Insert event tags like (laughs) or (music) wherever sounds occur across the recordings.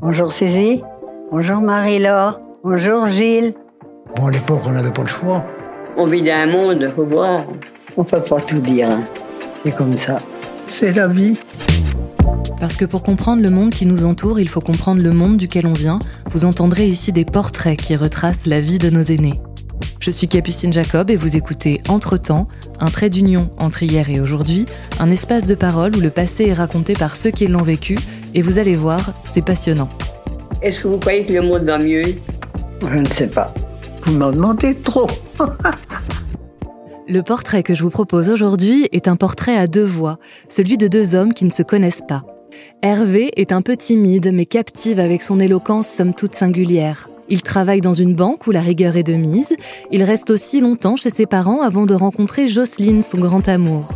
Bonjour Suzy. Bonjour Marie-Laure. Bonjour Gilles. Bon, à l'époque, on n'avait pas le choix. On vit dans un monde, faut voir. On peut pas tout dire. hein. C'est comme ça. C'est la vie. Parce que pour comprendre le monde qui nous entoure, il faut comprendre le monde duquel on vient. Vous entendrez ici des portraits qui retracent la vie de nos aînés. Je suis Capucine Jacob et vous écoutez Entre-temps, un trait d'union entre hier et aujourd'hui, un espace de parole où le passé est raconté par ceux qui l'ont vécu, et vous allez voir, c'est passionnant. Est-ce que vous croyez que le monde va mieux? Je ne sais pas. Vous m'en demandez trop. (laughs) Le portrait que je vous propose aujourd'hui est un portrait à deux voix, celui de deux hommes qui ne se connaissent pas. Hervé est un peu timide mais captive avec son éloquence somme toute singulière. Il travaille dans une banque où la rigueur est de mise. Il reste aussi longtemps chez ses parents avant de rencontrer Jocelyne, son grand amour.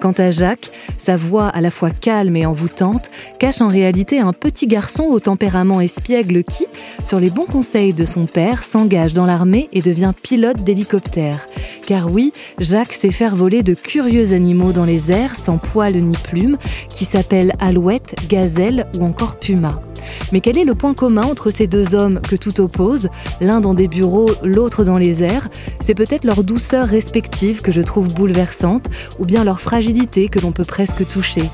Quant à Jacques, sa voix à la fois calme et envoûtante cache en réalité un petit garçon au tempérament espiègle qui, sur les bons conseils de son père, s'engage dans l'armée et devient pilote d'hélicoptère. Car oui, Jacques sait faire voler de curieux animaux dans les airs sans poils ni plumes, qui s'appellent alouette, gazelle ou encore puma. Mais quel est le point commun entre ces deux hommes que tout oppose, l'un dans des bureaux, l'autre dans les airs? C'est peut-être leur douceur respective que je trouve bouleversante, ou bien leur fragilité que l'on peut presque toucher.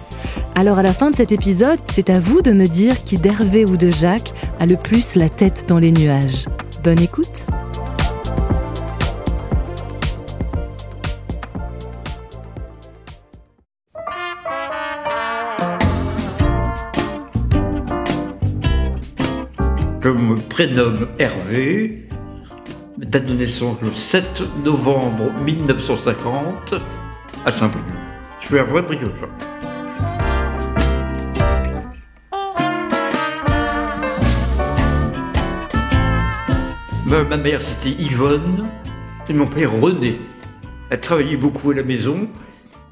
Alors à la fin de cet épisode, c'est à vous de me dire qui d'Hervé ou de Jacques a le plus la tête dans les nuages. Bonne écoute Je me prénomme Hervé, date de naissance le 7 novembre 1950 à Saint-Brieuc. Je suis un vrai brioche. Ma, mère c'était Yvonne et mon père René. Elle travaillait beaucoup à la maison.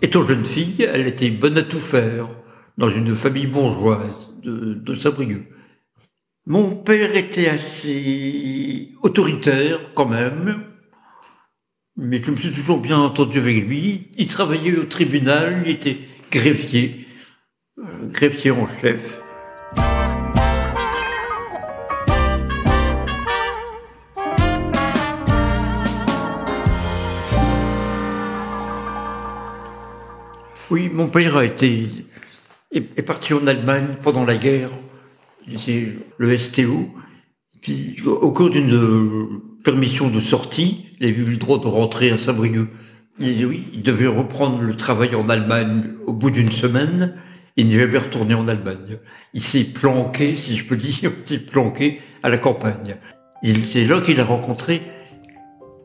Étant jeune fille, elle était bonne à tout faire dans une famille bourgeoise de Saint-Brieuc. Mon père était assez autoritaire quand même, mais je me suis toujours bien entendu avec lui. Il travaillait au tribunal, il était greffier, euh, greffier en chef. Oui, mon père a été est, est parti en Allemagne pendant la guerre. C'est le STO. Puis, au cours d'une euh, permission de sortie, il a eu le droit de rentrer à Saint-Brieuc. Il, oui, il devait reprendre le travail en Allemagne au bout d'une semaine. Il n'est jamais retourné en Allemagne. Il s'est planqué, si je peux dire, (laughs) il s'est planqué à la campagne. C'est là qu'il a rencontré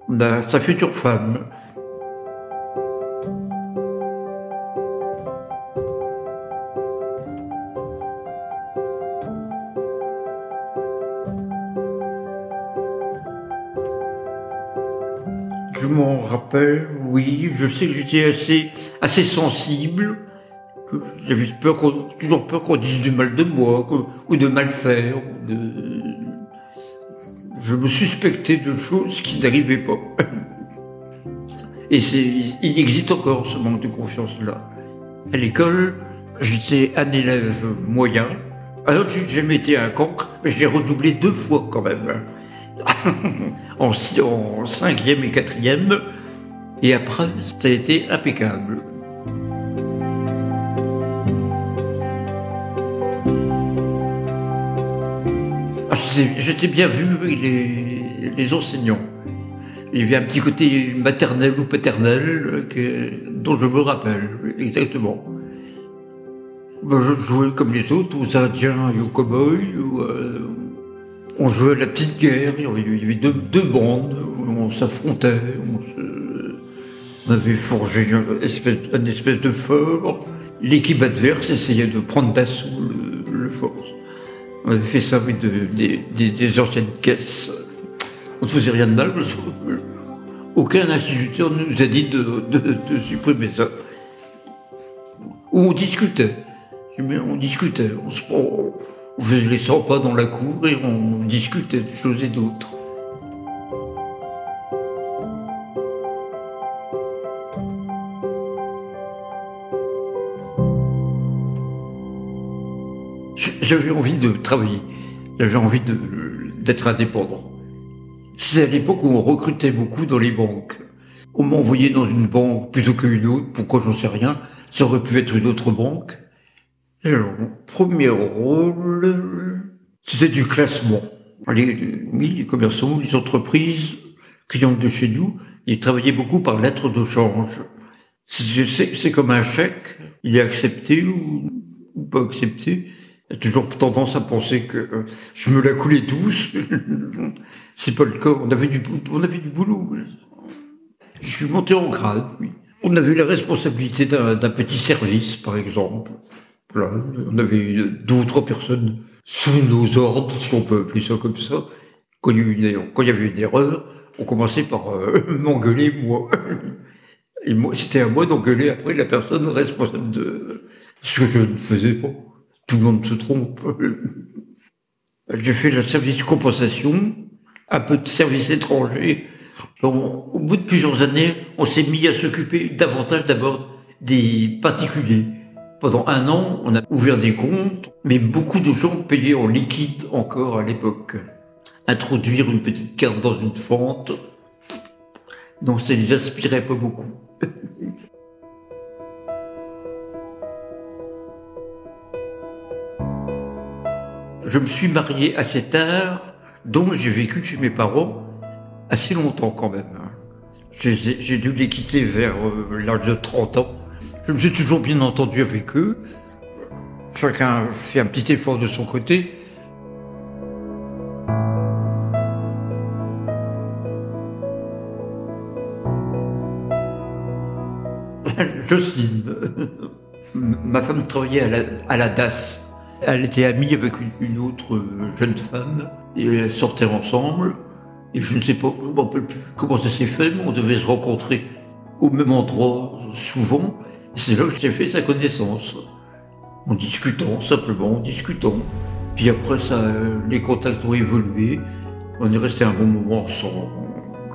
ben, sa future femme. Oui. Je sais que j'étais assez, assez sensible. J'avais peur toujours peur qu'on dise du mal de moi, ou de mal faire. Je me suspectais de choses qui n'arrivaient pas. (laughs) Et il existe encore ce manque de confiance-là. À l'école, j'étais un élève moyen. Alors, j'ai jamais été un cancre, mais j'ai redoublé deux fois quand même (laughs) en cinquième et quatrième. Et après, ça a été impeccable. Ah, J'étais bien vu avec les, les enseignants. Il y avait un petit côté maternel ou paternel euh, dont je me rappelle exactement. Ben, je jouais comme les autres, aux Indiens et aux cow-boys. euh, on jouait à la petite guerre, il y avait, deux, deux bandes, on s'affrontait, on avait forgé un espèce, espèce de fort. L'équipe adverse essayait de prendre d'assaut le, le fort. On avait fait ça avec de- des, des- anciennes caisses. On ne faisait rien de mal parce qu'aucun instituteur ne nous a dit de, de- de supprimer ça. On discutait. On discutait. On, se, on faisait les 100 pas dans la cour et on discutait de choses et d'autres. J'avais envie de travailler. J'avais envie d'être indépendant. C'est à l'époque où on recrutait beaucoup dans les banques. On m'envoyait dans une banque plutôt qu'une autre. Pourquoi j'en sais rien. Ça aurait pu être une autre banque. Alors, mon premier rôle, c'était du classement. Les, les commerçants, les entreprises clientes de chez nous, ils travaillaient beaucoup par lettre de change. C'est comme un chèque, il est accepté ou, pas accepté. A toujours tendance à penser que euh, je me la coulais tous. (laughs) C'est pas le cas. On avait du, on avait du boulot. Je suis monté en grade, oui. On avait la responsabilité d'un petit service, par exemple. Voilà, on avait deux ou trois personnes sous nos ordres, si on peut appeler ça comme ça. Quand il y, avait une erreur, on commençait par euh, (laughs) m'engueuler, moi. Et moi, c'était à moi d'engueuler après la personne responsable de ce que je ne faisais pas. Tout le monde se trompe. J'ai fait le service de compensation, un peu de service étranger. au bout de plusieurs années, on s'est mis à s'occuper davantage d'abord des particuliers. Pendant un an, on a ouvert des comptes, mais beaucoup de gens payaient en liquide encore à l'époque. Introduire une petite carte dans une fente, non, ça les inspirait pas beaucoup. Je me suis marié assez tard, donc j'ai vécu chez mes parents assez longtemps quand même. J'ai dû les quitter vers euh, l'âge de 30 ans. Je me suis toujours bien entendu avec eux. Chacun fait un petit effort de son côté. (laughs) Jocelyne, (laughs) ma femme travaillait à la, à la, DAS. Elle était amie avec une, autre jeune femme et elles sortaient ensemble. Et je ne sais pas, comment ça s'est fait, mais on devait se rencontrer au même endroit souvent. C'est là que j'ai fait sa connaissance. En discutant, simplement, en discutant. Puis après, ça, les contacts ont évolué. On est resté un bon moment ensemble,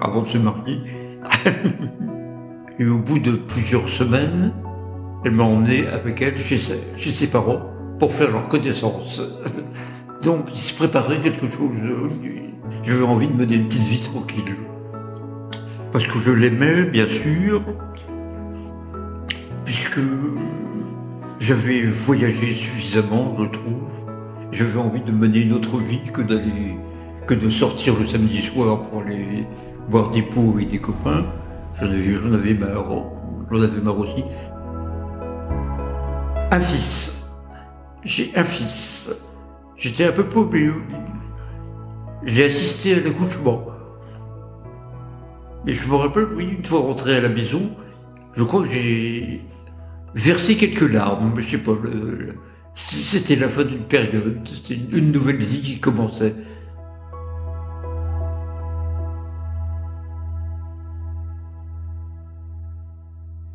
avant de se marier. (laughs) Et au bout de plusieurs semaines, elle m'a emmené avec elle chez chez ses parents pour faire leur connaissance. Donc, il se préparait quelque chose. J'avais envie de mener une petite vie tranquille. Parce que je l'aimais, bien sûr, puisque j'avais voyagé suffisamment, je trouve. J'avais envie de mener une autre vie que d'aller, que de sortir le samedi soir pour aller boire des pots et des copains. J'en avais marre, j'en avais marre aussi. Un fils. J'ai un fils. J'étais un peu paumé J'ai assisté à l'accouchement. Mais je me rappelle, oui, une fois rentré à la maison, je crois que j'ai versé quelques larmes, je sais pas, c'était la fin d'une période, c'était une nouvelle vie qui commençait.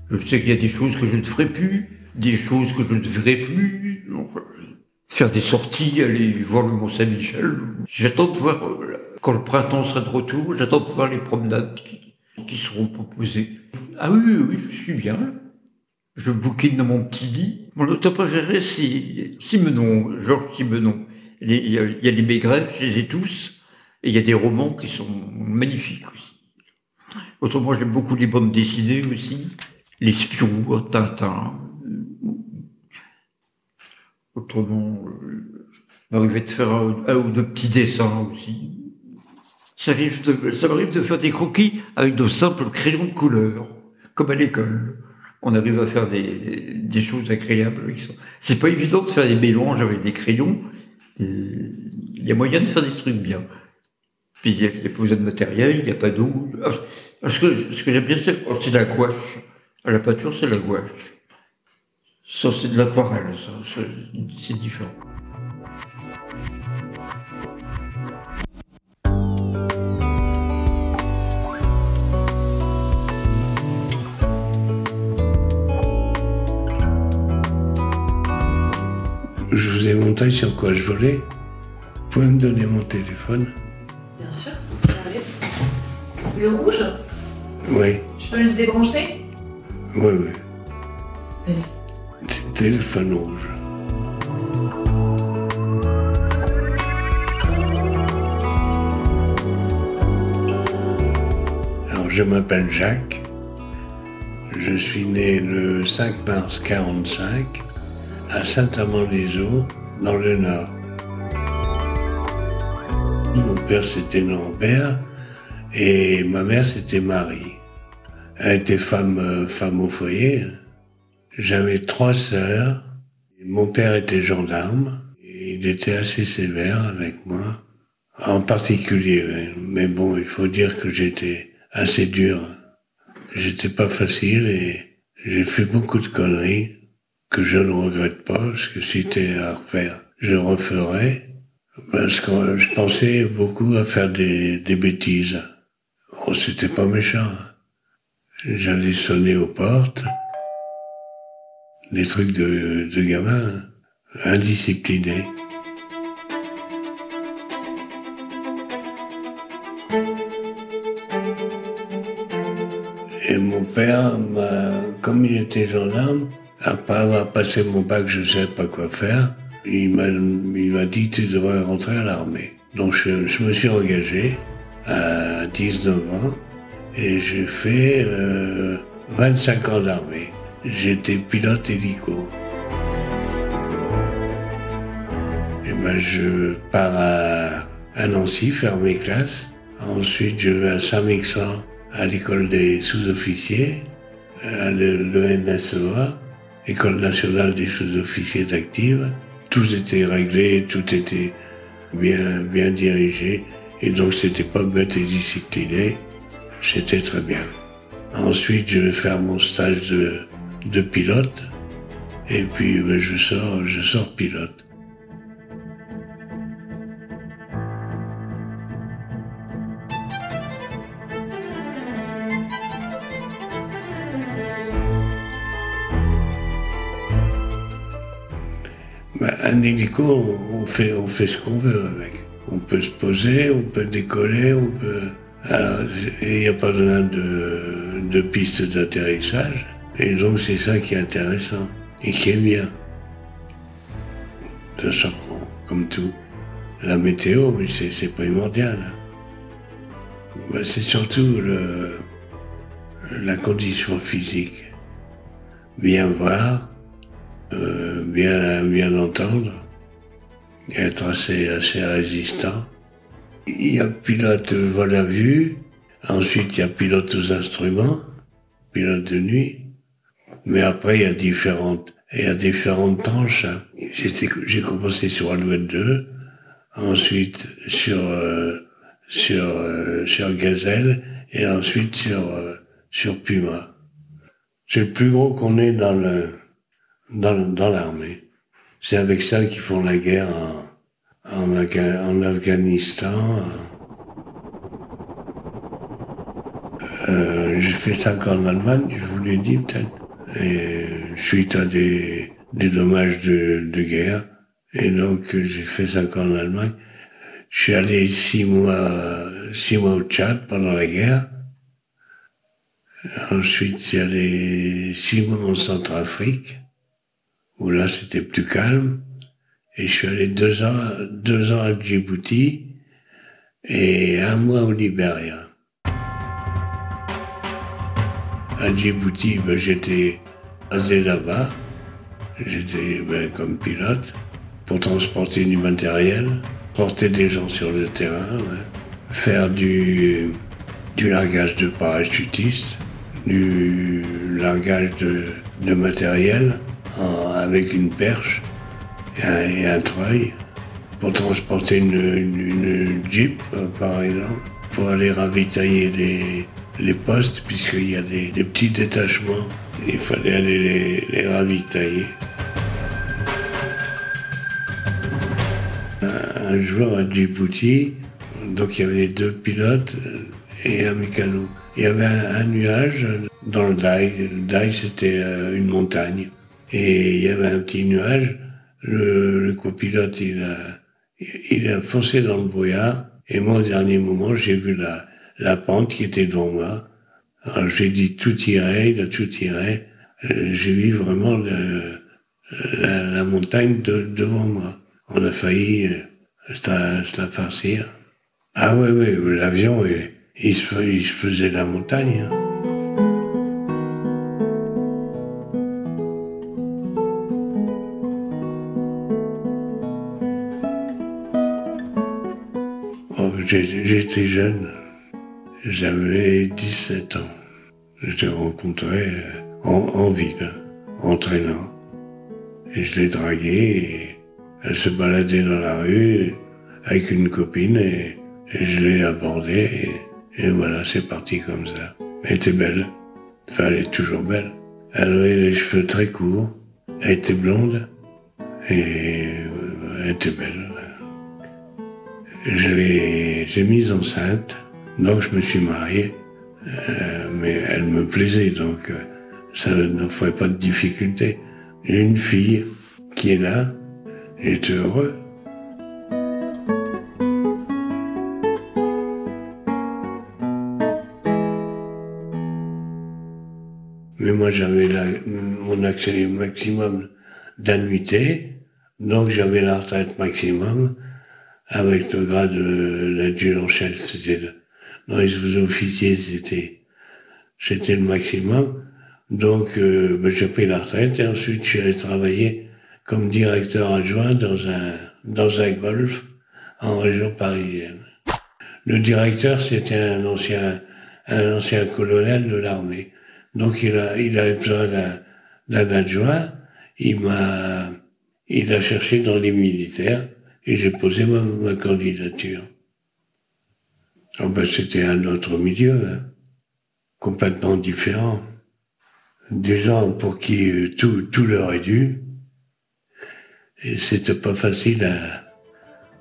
Je sais qu'il y a des choses que je ne ferai plus, des choses que je ne verrai plus. Faire des sorties, aller voir le Mont-Saint-Michel. J'attends de voir, euh, quand le printemps sera de retour, j'attends de voir les promenades qui, qui seront proposées. Ah oui, oui, je suis bien. Je bouquine dans mon petit lit. Mon auteur préféré, c'est Simenon, Georges Simenon. Il y, a, il y a les Maigret, je les ai tous. Et il y a des romans qui sont magnifiques aussi. Autrement, j'aime beaucoup les bandes dessinées aussi. L'espion, Tintin. Autrement, euh, m'arrivait de faire un, ou deux petits dessins aussi. Ça m'arrive de faire des croquis avec de simples crayons de couleur, comme à l'école. On arrive à faire des, des choses agréables. C'est pas évident de faire des mélanges avec des crayons. Il y a moyen de faire des trucs bien. Puis il n'y a, pas besoin de matériel, il n'y a pas d'eau. Ce que, ce que j'aime bien, c'est la gouache. La peinture, c'est la gouache. Ça, c'est de l'aquarelle, ça. C'est différent. Je vous ai montré sur quoi je volais. Vous pouvez me donner mon téléphone Bien sûr, Le rouge Oui. Je peux le débrancher? je m'appelle Jacques. Je suis né le 5 mars 45 à Saint-Amand-les-Eaux, dans le Nord. Mon père, c'était Norbert et ma mère, c'était Marie. Elle était femme, euh, femme au foyer. Hein. J'avais trois sœurs. Mon père était gendarme. Et il était assez sévère avec moi. En particulier, mais bon, il faut dire que j'étais assez dur. J'étais pas facile et j'ai fait beaucoup de conneries que je ne regrette pas, parce que si c'était à refaire, je referais. Parce que je pensais beaucoup à faire des, des bêtises. Oh, c'était pas méchant. J'allais sonner aux portes. Des trucs de, de gamin, indisciplinés. Et mon père, comme il était gendarme, après avoir passé mon bac, je ne savais pas quoi faire. Il m'a, dit tu devrais rentrer à l'armée. Donc je, me suis engagé à 19 ans et j'ai fait euh, 25 ans d'armée. J'étais pilote hélico. Et ben je pars à, à Nancy faire mes classes. Ensuite je vais à Saint-Mexan à l'école des sous-officiers, à l'ENSEA, École nationale des sous-officiers actifs. Tout était réglé, tout était bien, bien dirigé. Et donc, c'était pas bête et discipliné. C'était très bien. Ensuite, je vais faire mon stage de, de pilote. Et puis, ben, je sors, je sors pilote. Ben, un hélico, on fait, ce qu'on veut avec. On peut se poser, on peut décoller, on peut. Il n'y a pas besoin de, de pistes d'atterrissage. Et donc, c'est ça qui est intéressant et qui est bien. Ça s'apprend, comme tout. La météo, c'est primordial. Ben, c'est surtout la condition physique. Bien voir, euh, bien, bien entendre, être assez, assez résistant. Il y a pilote vol à vue, ensuite il y a pilote aux instruments, pilote de nuit, mais après il y a différentes, il y a différentes tranches. J'ai commencé sur Alouette 2, ensuite sur, euh, sur, euh, sur Gazelle, et ensuite sur, euh, sur Puma. C'est le plus gros qu'on ait dans le, dans, dans l'armée. C'est avec ça qu'ils font la guerre en, en, Afghanistan. J'ai fait ça en Allemagne, je vous l'ai dit peut-être. Et suite à des, des dommages de, de guerre. Et donc j'ai fait ça en Allemagne. Je suis allé six mois, six mois au Tchad pendant la guerre. Ensuite, j'ai allé six mois en Centrafrique où là c'était plus calme. Et je suis allé deux ans, deux ans à Djibouti et un mois au Libéria. À Djibouti, ben, j'étais basé là-bas. J'étais ben, comme pilote pour transporter du matériel, porter des gens sur le terrain, faire du, du largage de parachutistes, du largage de, matériel, avec une perche et un, treuil pour transporter une, une, une, Jeep, par exemple, pour aller ravitailler les, les postes, puisqu'il y a des, petits détachements. Il fallait aller les, ravitailler. Un, un jour à Djibouti, donc il y avait deux pilotes et un mécano. Il y avait un, nuage dans le Dai. Le Dai, c'était une montagne. Et il y avait un petit nuage. Le, le copilote, il a, il a foncé dans le brouillard. Et moi, au dernier moment, j'ai vu la, la pente qui était devant moi. Alors j'ai dit tout irait, tout tiré. J'ai vu vraiment le, la, montagne de, devant moi. On a failli se la, farcir. Ah oui, oui, l'avion, il, il se, faisait la montagne. hein. Oh, J'étais jeune, j'avais 17 ans. Je l'ai rencontré en, ville, en traînant. Et je l'ai draguée et elle se baladait dans la rue avec une copine et, je l'ai abordée et, voilà, c'est parti comme ça. Elle était belle. Enfin, elle est toujours belle. Elle avait les cheveux très courts. Elle était blonde et euh, elle était belle. Je l'ai, mise enceinte, donc je me suis marié. Euh, mais elle me plaisait, donc euh, ça ne ferait pas de difficulté. Une fille qui est là, j'étais heureux. Mais moi j'avais mon accès maximum d'annuité, donc j'avais la retraite maximum avec le grade de l'adjudant-chef, c'était dans les officiers, c'était, c'était le maximum. Donc, euh, ben, j'ai pris la retraite et ensuite je suis allé travailler comme directeur adjoint dans un, dans un golf en région parisienne. Le directeur, c'était un ancien, un ancien colonel de l'armée. Donc, il a, il avait besoin d'un, d'un adjoint. Il m'a, il a cherché dans les militaires et j'ai posé ma, ma candidature. Oh ben, c'était un autre milieu, hein, complètement différent. Des gens pour qui euh, tout, tout leur est dû. Et c'était pas facile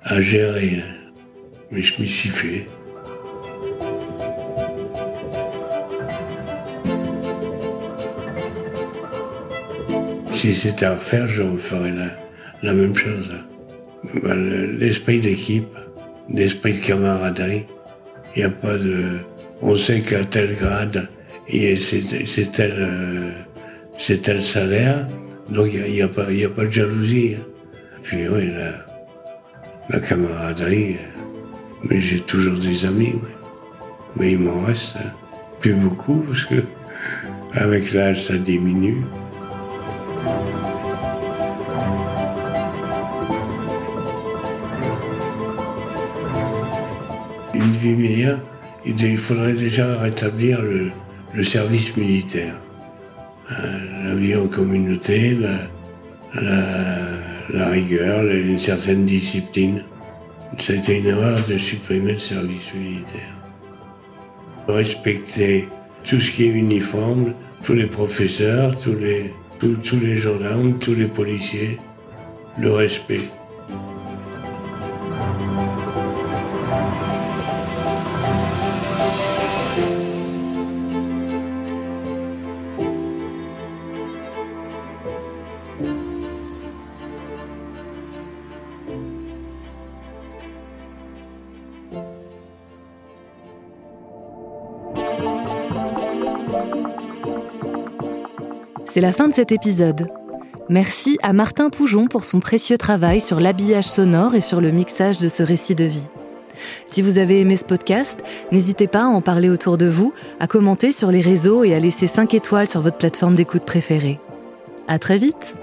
à, gérer. hein. Mais je m'y suis fait. Si c'était à refaire, je referais la, la même chose. Ben, le- L'esprit d'équipe, l'esprit de camaraderie, il n'y a pas de... On sait qu'à tel grade, c'est tel, euh, tel salaire, donc il n'y a, a pas de jalousie. hein. Puis oui, la, camaraderie, euh, mais j'ai toujours des amis, mais il m'en reste euh, plus beaucoup, parce que avec l'âge, ça diminue. Il faudrait déjà rétablir le, service militaire. Euh, la vie en communauté, la, rigueur, une certaine discipline. Ça a été une erreur de supprimer le service militaire. Respecter tout ce qui est uniforme, tous les professeurs, tous les, tous les gendarmes, tous les policiers, le respect. C'est la fin de cet épisode. Merci à Martin Poujon pour son précieux travail sur l'habillage sonore et sur le mixage de ce récit de vie. Si vous avez aimé ce podcast, n'hésitez pas à en parler autour de vous, à commenter sur les réseaux et à laisser 5 étoiles sur votre plateforme d'écoute préférée. À très vite!